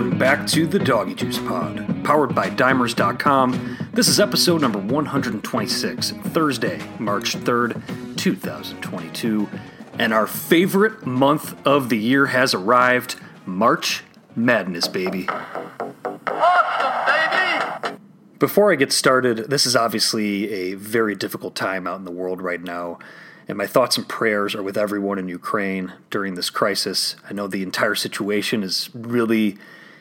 Welcome back to the Doggy Juice Pod, powered by Dimers.com. This is episode number 126, Thursday, March 3rd, 2022. And our favorite month of the year has arrived March Madness, baby. Before I get started, this is obviously a very difficult time out in the world right now, and my thoughts and prayers are with everyone in Ukraine during this crisis. I know the entire situation is really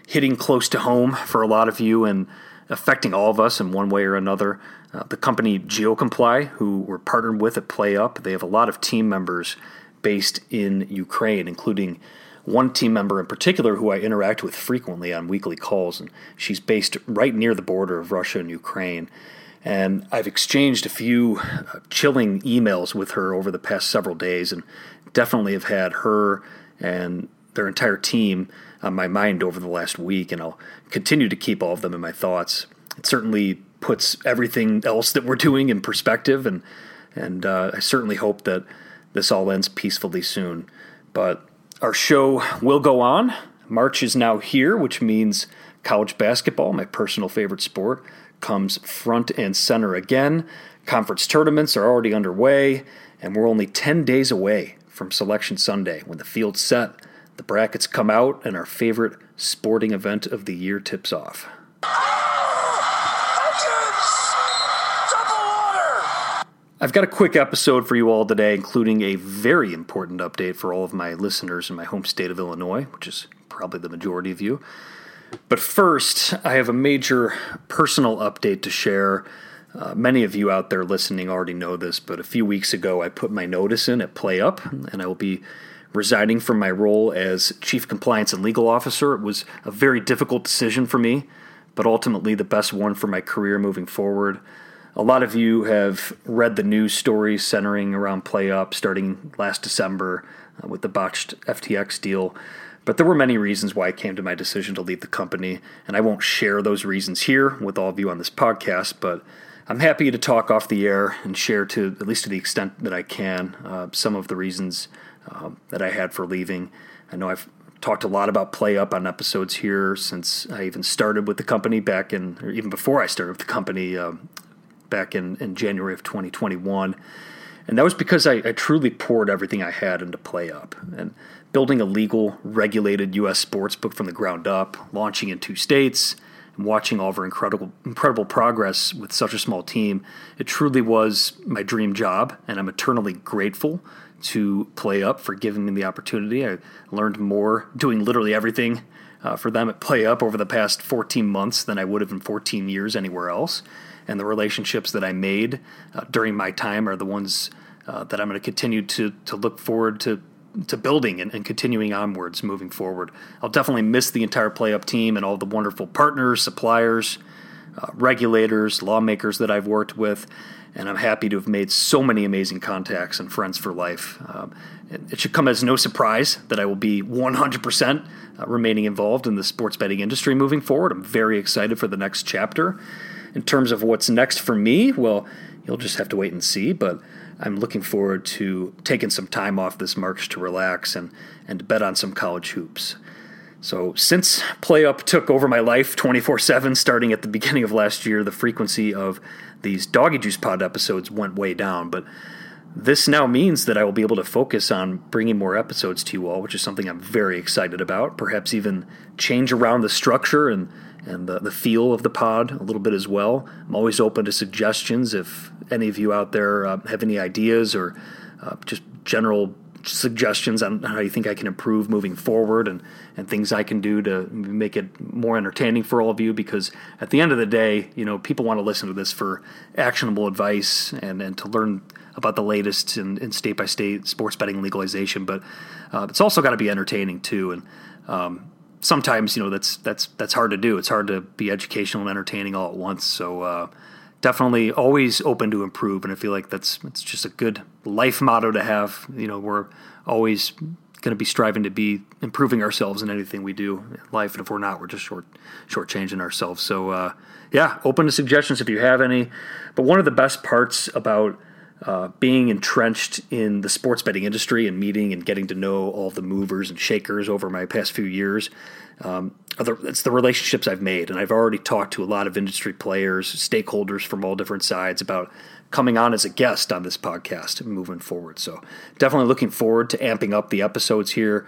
hitting close to home for a lot of you and affecting all of us in one way or another. Uh, the company GeoComply, who we're partnered with at PlayUp, they have a lot of team members based in Ukraine, including one team member in particular who I interact with frequently on weekly calls, and she's based right near the border of Russia and Ukraine. And I've exchanged a few uh, chilling emails with her over the past several days, and definitely have had her and their entire team on my mind over the last week, and I'll continue to keep all of them in my thoughts. It certainly puts everything else that we're doing in perspective, and and uh, I certainly hope that this all ends peacefully soon. But our show will go on. March is now here, which means college basketball, my personal favorite sport, comes front and center again. Conference tournaments are already underway, and we're only 10 days away from Selection Sunday when the field's set, the brackets come out, and our favorite sporting event of the year tips off. I've got a quick episode for you all today, including a very important update for all of my listeners in my home state of Illinois, which is probably the majority of you. But first, I have a major personal update to share. Uh, many of you out there listening already know this, but a few weeks ago I put my notice in at PlayUp, and I will be resigning from my role as Chief Compliance and Legal Officer. It was a very difficult decision for me, but ultimately the best one for my career moving forward. A lot of you have read the news stories centering around PlayUp starting last December uh, with the botched FTX deal. But there were many reasons why I came to my decision to leave the company, and I won't share those reasons here with all of you on this podcast, but I'm happy to talk off the air and share to at least to the extent that I can uh, some of the reasons uh, that I had for leaving. I know I've talked a lot about PlayUp on episodes here since I even started with the company back in, or even before I started with the company um, back in, in January of 2021. And that was because I, I truly poured everything I had into PlayUp. And building a legal, regulated U.S. sports book from the ground up, launching in two states, and watching all of our incredible, incredible progress with such a small team, it truly was my dream job, and I'm eternally grateful to PlayUp for giving me the opportunity. I learned more doing literally everything uh, for them at PlayUp over the past 14 months than I would have in 14 years anywhere else and the relationships that I made uh, during my time are the ones uh, that I'm going to continue to to look forward to to building and, and, continuing onwards moving forward. I'll definitely miss the entire PlayUp team and all the wonderful partners, suppliers, uh, regulators, lawmakers that I've worked with, and I'm happy to have made so many amazing contacts and friends for life. Um, it, it, should come as no surprise that I will be 100% uh, remaining involved in the sports betting industry moving forward. I'm very excited for the next chapter in terms of what's next for me, well, you'll just have to wait and see. But I'm looking forward to taking some time off this March to relax and, and bet on some college hoops. So, since PlayUp took over my life 24 7, starting at the beginning of last year, the frequency of these Doggy Juice Pod episodes went way down. But this now means that I will be able to focus on bringing more episodes to you all, which is something I'm very excited about. Perhaps even change around the structure and and the, the feel of the pod a little bit as well. I'm always open to suggestions if any of you out there uh, have any ideas or uh, just general suggestions on how you think I can improve moving forward and, and things I can do to make it more entertaining for all of you because at the end of the day, you know, people want to listen to this for actionable advice and, and to learn about the latest in, in state by state sports betting legalization, but uh, it's also got to be entertaining too. And um, sometimes you know that's that's that's hard to do. It's hard to be educational and entertaining all at once. So uh, definitely always open to improve, and I feel like that's it's just a good life motto to have. You know, we're always going to be striving to be improving ourselves in anything we do in life, and if we're not, we're just short shortchanging ourselves. So uh, yeah, open to suggestions if you have any. But one of the best parts about uh, being entrenched in the sports betting industry and meeting and getting to know all the movers and shakers over my past few years, um, it's the relationships I've made. And I've already talked to a lot of industry players, stakeholders from all different sides about coming on as a guest on this podcast moving forward. So definitely looking forward to amping up the episodes here,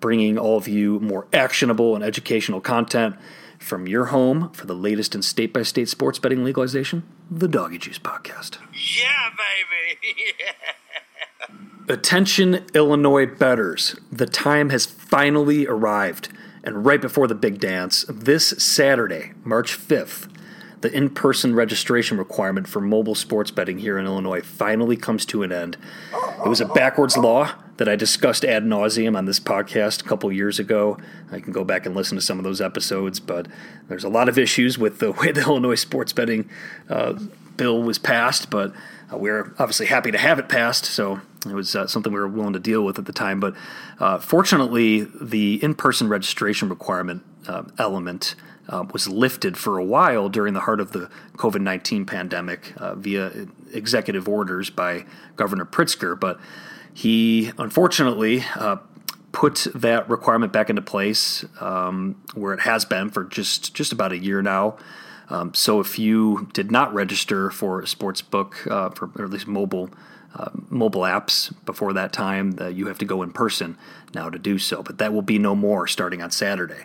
bringing all of you more actionable and educational content from your home for the latest in state by state sports betting legalization, the Doggy Juice Podcast. Yeah, baby. yeah. Attention, Illinois bettors. The time has finally arrived. And right before the big dance, this Saturday, March 5th, the in person registration requirement for mobile sports betting here in Illinois finally comes to an end. It was a backwards law that I discussed ad nauseum on this podcast a couple years ago. I can go back and listen to some of those episodes, but there's a lot of issues with the way the Illinois sports betting uh, bill was passed, but uh, we're obviously happy to have it passed, so it was uh, something we were willing to deal with at the time. But uh, fortunately, the in person registration requirement uh, element uh, was lifted for a while during the heart of the COVID 19 pandemic uh, via executive orders by Governor Pritzker. But he unfortunately uh, put that requirement back into place um, where it has been for just, just about a year now. Um, so if you did not register for a sports book, uh, for or at least mobile, uh, mobile apps before that time, uh, you have to go in person now to do so. But that will be no more starting on Saturday.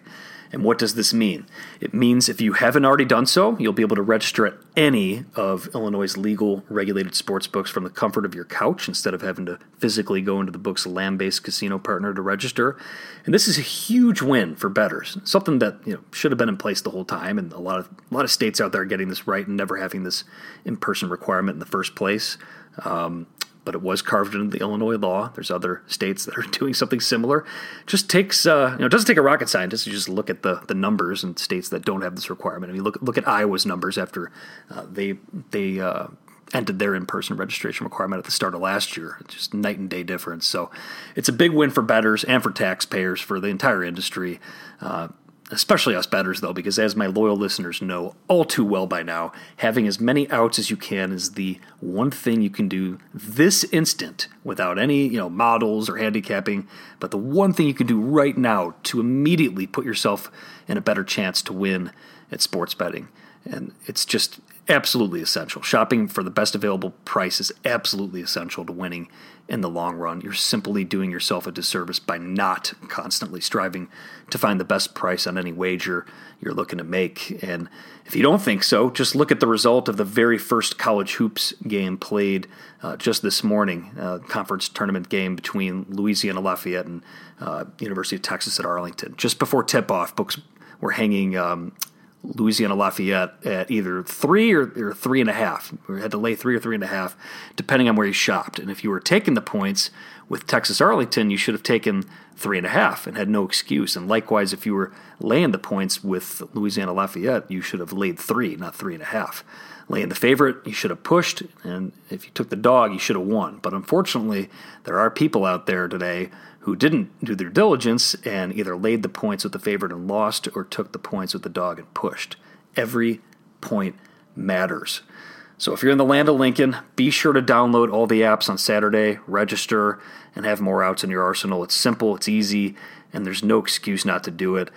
And what does this mean? It means if you haven't already done so, you'll be able to register at any of Illinois' legal regulated sports books from the comfort of your couch instead of having to physically go into the book's land based casino partner to register. And this is a huge win for bettors, something that you know, should have been in place the whole time. And a lot of, a lot of states out there are getting this right and never having this in person requirement in the first place. Um, but it was carved into the Illinois law. There's other states that are doing something similar. Just takes, uh, you know, it doesn't take a rocket scientist to just look at the the numbers in states that don't have this requirement. I mean, look look at Iowa's numbers after uh, they they uh, ended their in person registration requirement at the start of last year. Just night and day difference. So it's a big win for bettors and for taxpayers for the entire industry. Uh, especially us bettors though, because as my loyal listeners know all too well by now, having as many outs as you can is the one thing you can do this instant without any, you know, models or handicapping, but the one thing you can do right now to immediately put yourself in a better chance to win at sports betting. And it's just absolutely essential. Shopping for the best available price is absolutely essential to winning in the long run. You're simply doing yourself a disservice by not constantly striving to find the best price on any wager you're looking to make. And if you don't think so, just look at the result of the very first college hoops game played uh, just this morning, uh, conference tournament game between Louisiana Lafayette and uh, University of Texas at Arlington. Just before tip off, books were hanging um, Louisiana Lafayette at either three or, or, three and a half. We had to lay three or three and a half, depending on where you shopped. And if you were taking the points with Texas Arlington, you should have taken three and a half and had no excuse. And likewise, if you were laying the points with Louisiana Lafayette, you should have laid three, not three and a half. Laying the favorite, you should have pushed. And if you took the dog, you should have won. But unfortunately, there are people out there today who didn't do their diligence and either laid the points with the favorite and lost or took the points with the dog and pushed. Every point matters. So if you're in the land of Lincoln, be sure to download all the apps on Saturday, register, and have more outs in your arsenal. It's simple, it's easy, and there's no excuse not to do it.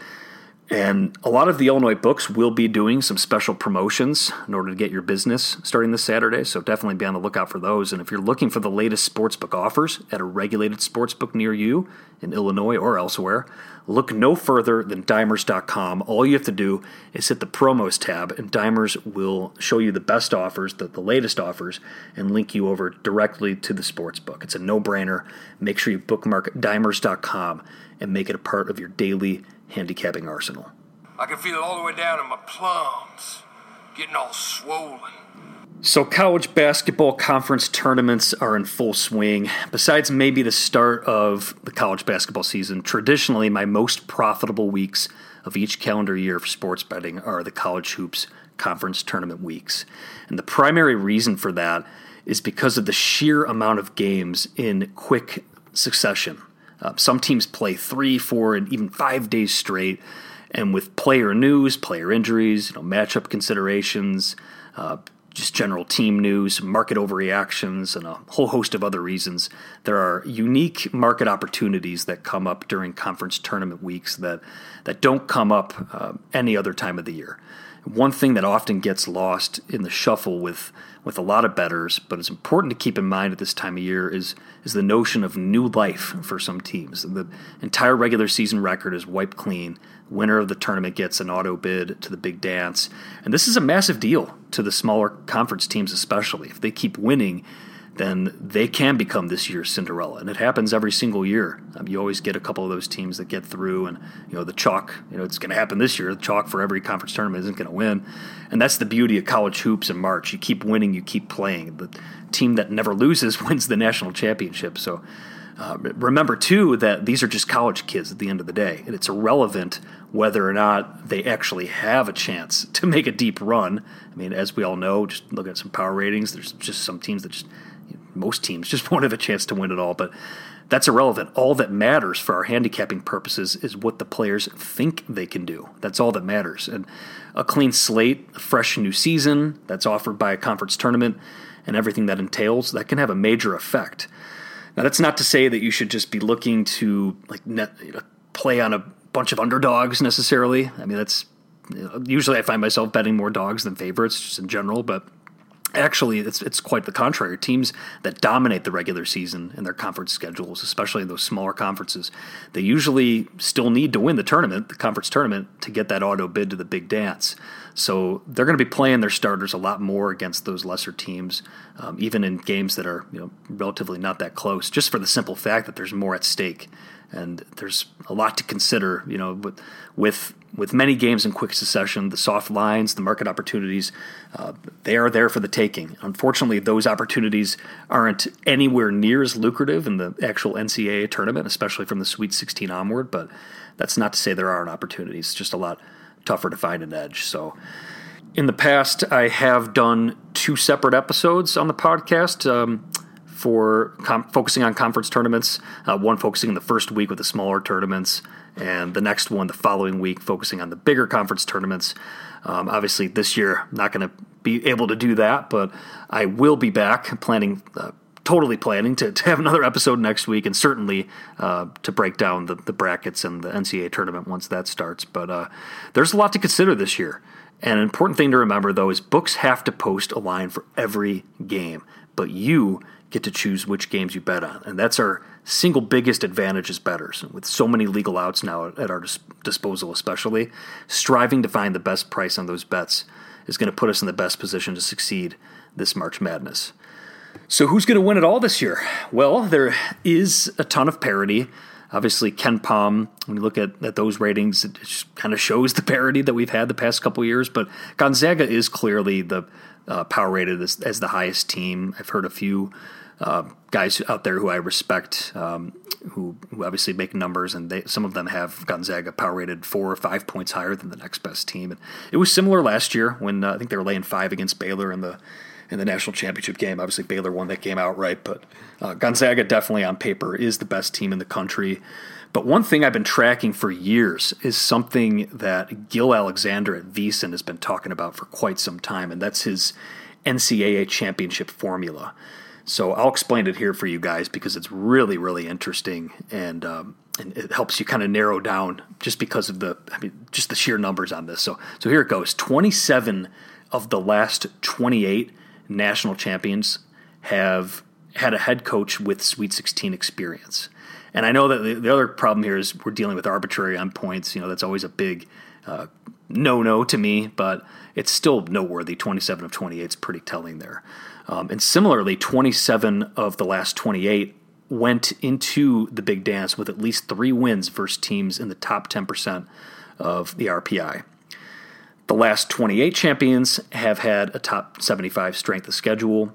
And a lot of the Illinois books will be doing some special promotions in order to get your business starting this Saturday. So definitely be on the lookout for those. And if you're looking for the latest sportsbook offers at a regulated sportsbook near you in Illinois or elsewhere, look no further than dimers.com. All you have to do is hit the promos tab, and Dimers will show you the best offers, the, the latest offers, and link you over directly to the sportsbook. It's a no brainer. Make sure you bookmark dimers.com and make it a part of your daily handicapping arsenal. I can feel it all the way down in my plums, getting all swollen. So, college basketball conference tournaments are in full swing. Besides maybe the start of the college basketball season, traditionally my most profitable weeks of each calendar year for sports betting are the college hoops conference tournament weeks. And the primary reason for that is because of the sheer amount of games in quick succession. Uh, some teams play three, four, and even five days straight. And with player news, player injuries, you know, matchup considerations, uh, just general team news, market overreactions, and a whole host of other reasons. There are unique market opportunities that come up during conference tournament weeks that, that don't come up uh, any other time of the year. One thing that often gets lost in the shuffle with, with a lot of bettors, but it's important to keep in mind at this time of year, is, is the notion of new life for some teams. The entire regular season record is wiped clean winner of the tournament gets an auto bid to the big dance. And this is a massive deal to the smaller conference teams, especially. If they keep winning, then they can become this year's Cinderella. And it happens every single year. Um, you always get a couple of those teams that get through, and you know the chalk. You know it's going to happen this year. The chalk for every conference tournament isn't going to win, and that's the beauty of college hoops in March. You keep winning, you keep playing. The team that never loses wins the national championship. So uh, remember, too, that these are just college kids at the end of the day, and it's irrelevant whether or not they actually have a chance to make a deep run. I mean, as we all know, just look at some power ratings, there's just some teams that just, most teams just won't have a chance to win it all, but that's irrelevant. All that matters for our handicapping purposes is what the players think they can do. That's all that matters. And a clean slate, a fresh new season that's offered by a conference tournament, and everything that entails, that can have a major effect. Now, that's not to say that you should just be looking to like net, you know, play on a bunch of underdogs necessarily. I mean, that's you know, usually I find myself betting more dogs than favorites just in general, but actually it's it's quite the contrary. Teams that dominate the regular season in their conference schedules, especially in those smaller conferences, they usually still need to win the tournament, the conference tournament, to get that auto bid to the big dance. So they're going to be playing their starters a lot more against those lesser teams, um, even in games that are you know relatively not that close, just for the simple fact that there's more at stake, and there's a lot to consider. You know, with with with many games in quick succession, the soft lines, the market opportunities, uh, they are there for the taking. Unfortunately, those opportunities aren't anywhere near as lucrative in the actual NCAA tournament, especially from the Sweet 16 onward. But that's not to say there aren't opportunities. It's just a lot tougher to find an edge. So, in the past, I have done two separate episodes on the podcast um, for com- focusing on conference tournaments. Uh, one focusing in the first week with the smaller tournaments, and the next one the following week focusing on the bigger conference tournaments. Um, obviously, this year, I'm not going to be able to do that, but I will be back planning. Uh, totally planning to, to have another episode next week and certainly uh, to break down the, the brackets and the NCAA tournament once that starts. But uh, there's a lot to consider this year. And an important thing to remember, though, is books have to post a line for every game, but you get to choose which games you bet on. And that's our single biggest advantage as bettors. With so many legal outs now at our dis- disposal, especially, striving to find the best price on those bets is going to put us in the best position to succeed this March Madness. So, who's going to win it all this year? Well, there is a ton of parity. Obviously, KenPom, when you look at, at those ratings, it kind of shows the parity that we've had the past couple years. But Gonzaga is clearly the uh, power rated as, as, the highest team. I've heard a few uh, guys out there who I respect, um, who, who obviously make numbers, and they, some of them have Gonzaga power rated four or five points higher than the next best team. And it was similar last year when uh, I think they were laying five against Baylor in the in the national championship game. Obviously, Baylor won that game outright, but uh, Gonzaga definitely on paper is the best team in the country. But one thing I've been tracking for years is something that Gill Alexander at VSiN has been talking about for quite some time, and that's his NCAA championship formula. So I'll explain it here for you guys because it's really, really interesting and um, and it helps you kind of narrow down just because of the I mean just the sheer numbers on this. So so here it goes: twenty seven of the last twenty eight national champions have had a head coach with Sweet 16 experience. And I know that the, the other problem here is we're dealing with arbitrary endpoints. You know, that's always a big uh, no no to me, but it's still noteworthy. 27 of 28 is pretty telling there. Um, and similarly, 27 of the last 28 went into the big dance with at least three wins versus teams in the top 10% of the RPI. The last 28 champions have had a top 75 strength of schedule.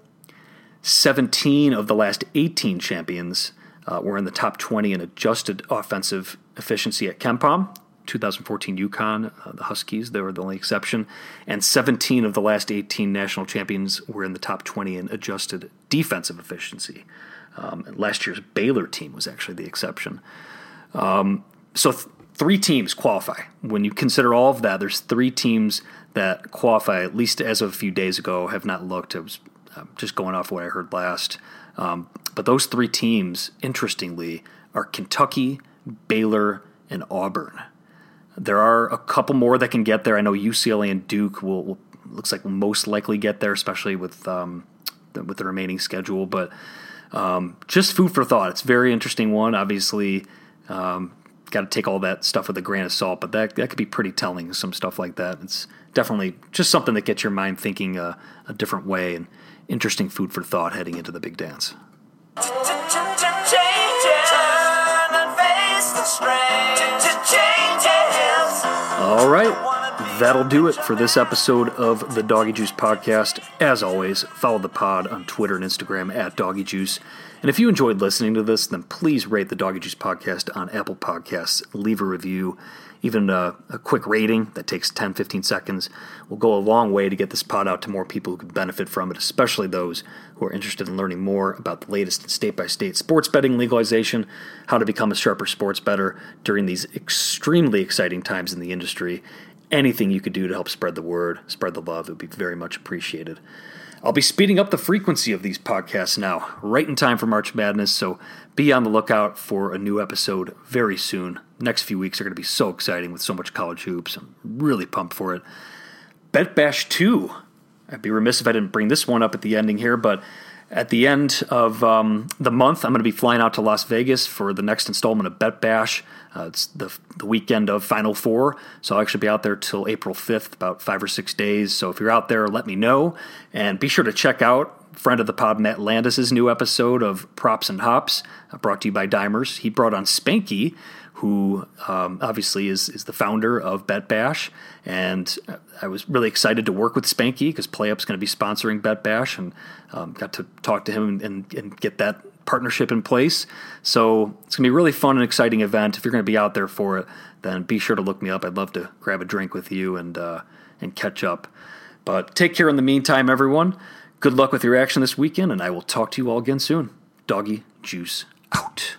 17 of the last 18 champions uh, were in the top 20 in adjusted offensive efficiency at KenPom. 2014 UConn, uh, the Huskies, they were the only exception. And 17 of the last 18 national champions were in the top 20 in adjusted defensive efficiency. Um, last year's Baylor team was actually the exception. Um, so th- three teams qualify. When you consider all of that, there's three teams that qualify, at least as of a few days ago, have not looked. I was uh, just going off what I heard last. Um, but those three teams, interestingly, are Kentucky, Baylor, and Auburn. There are a couple more that can get there. I know UCLA and Duke will, will looks like will most likely get there, especially with um, the, with the remaining schedule. But um, just food for thought. It's a very interesting one. Obviously, um, got to take all that stuff with a grain of salt, but that that could be pretty telling. Some stuff like that. It's definitely just something that gets your mind thinking a, a different way and interesting food for thought heading into the big dance. All right, that'll do it for this episode of the Doggy Juice Podcast. As always, follow the pod on Twitter and Instagram at Doggy Juice. And if you enjoyed listening to this, then please rate the Doggy Juice Podcast on Apple Podcasts. Leave a review, even a, a, quick rating that takes 10, 15 seconds will go a long way to get this pod out to more people who could benefit from it, especially those who are interested in learning more about the latest state by state sports betting legalization, how to become a sharper sports bettor during these extremely exciting times in the industry. Anything you could do to help spread the word, spread the love, it would be very much appreciated. I'll be speeding up the frequency of these podcasts now, right in time for March Madness, so be on the lookout for a new episode very soon. Next few weeks are going to be so exciting with so much college hoops. I'm really pumped for it. Bet Bash 2. I'd be remiss if I didn't bring this one up at the ending here, but at the end of um, the month, I'm going to be flying out to Las Vegas for the next installment of Bet Bash. Uh, it's the, the weekend of Final Four, so I'll actually be out there till April 5th, about five or six days. So if you're out there, let me know. And be sure to check out friend of the pod, Matt Landis' new episode of Props and Hops, uh, brought to you by Dimers. He brought on Spanky, who um, obviously is, is the founder of Bet Bash. And I was really excited to work with Spanky because PlayUp's going to be sponsoring Bet Bash and um, got to talk to him and, and get that partnership in place. So it's going to be a really fun and exciting event. If you're going to be out there for it, then be sure to look me up. I'd love to grab a drink with you and uh, and catch up. But take care in the meantime, everyone. Good luck with your action this weekend, and I will talk to you all again soon. Doggy Juice out.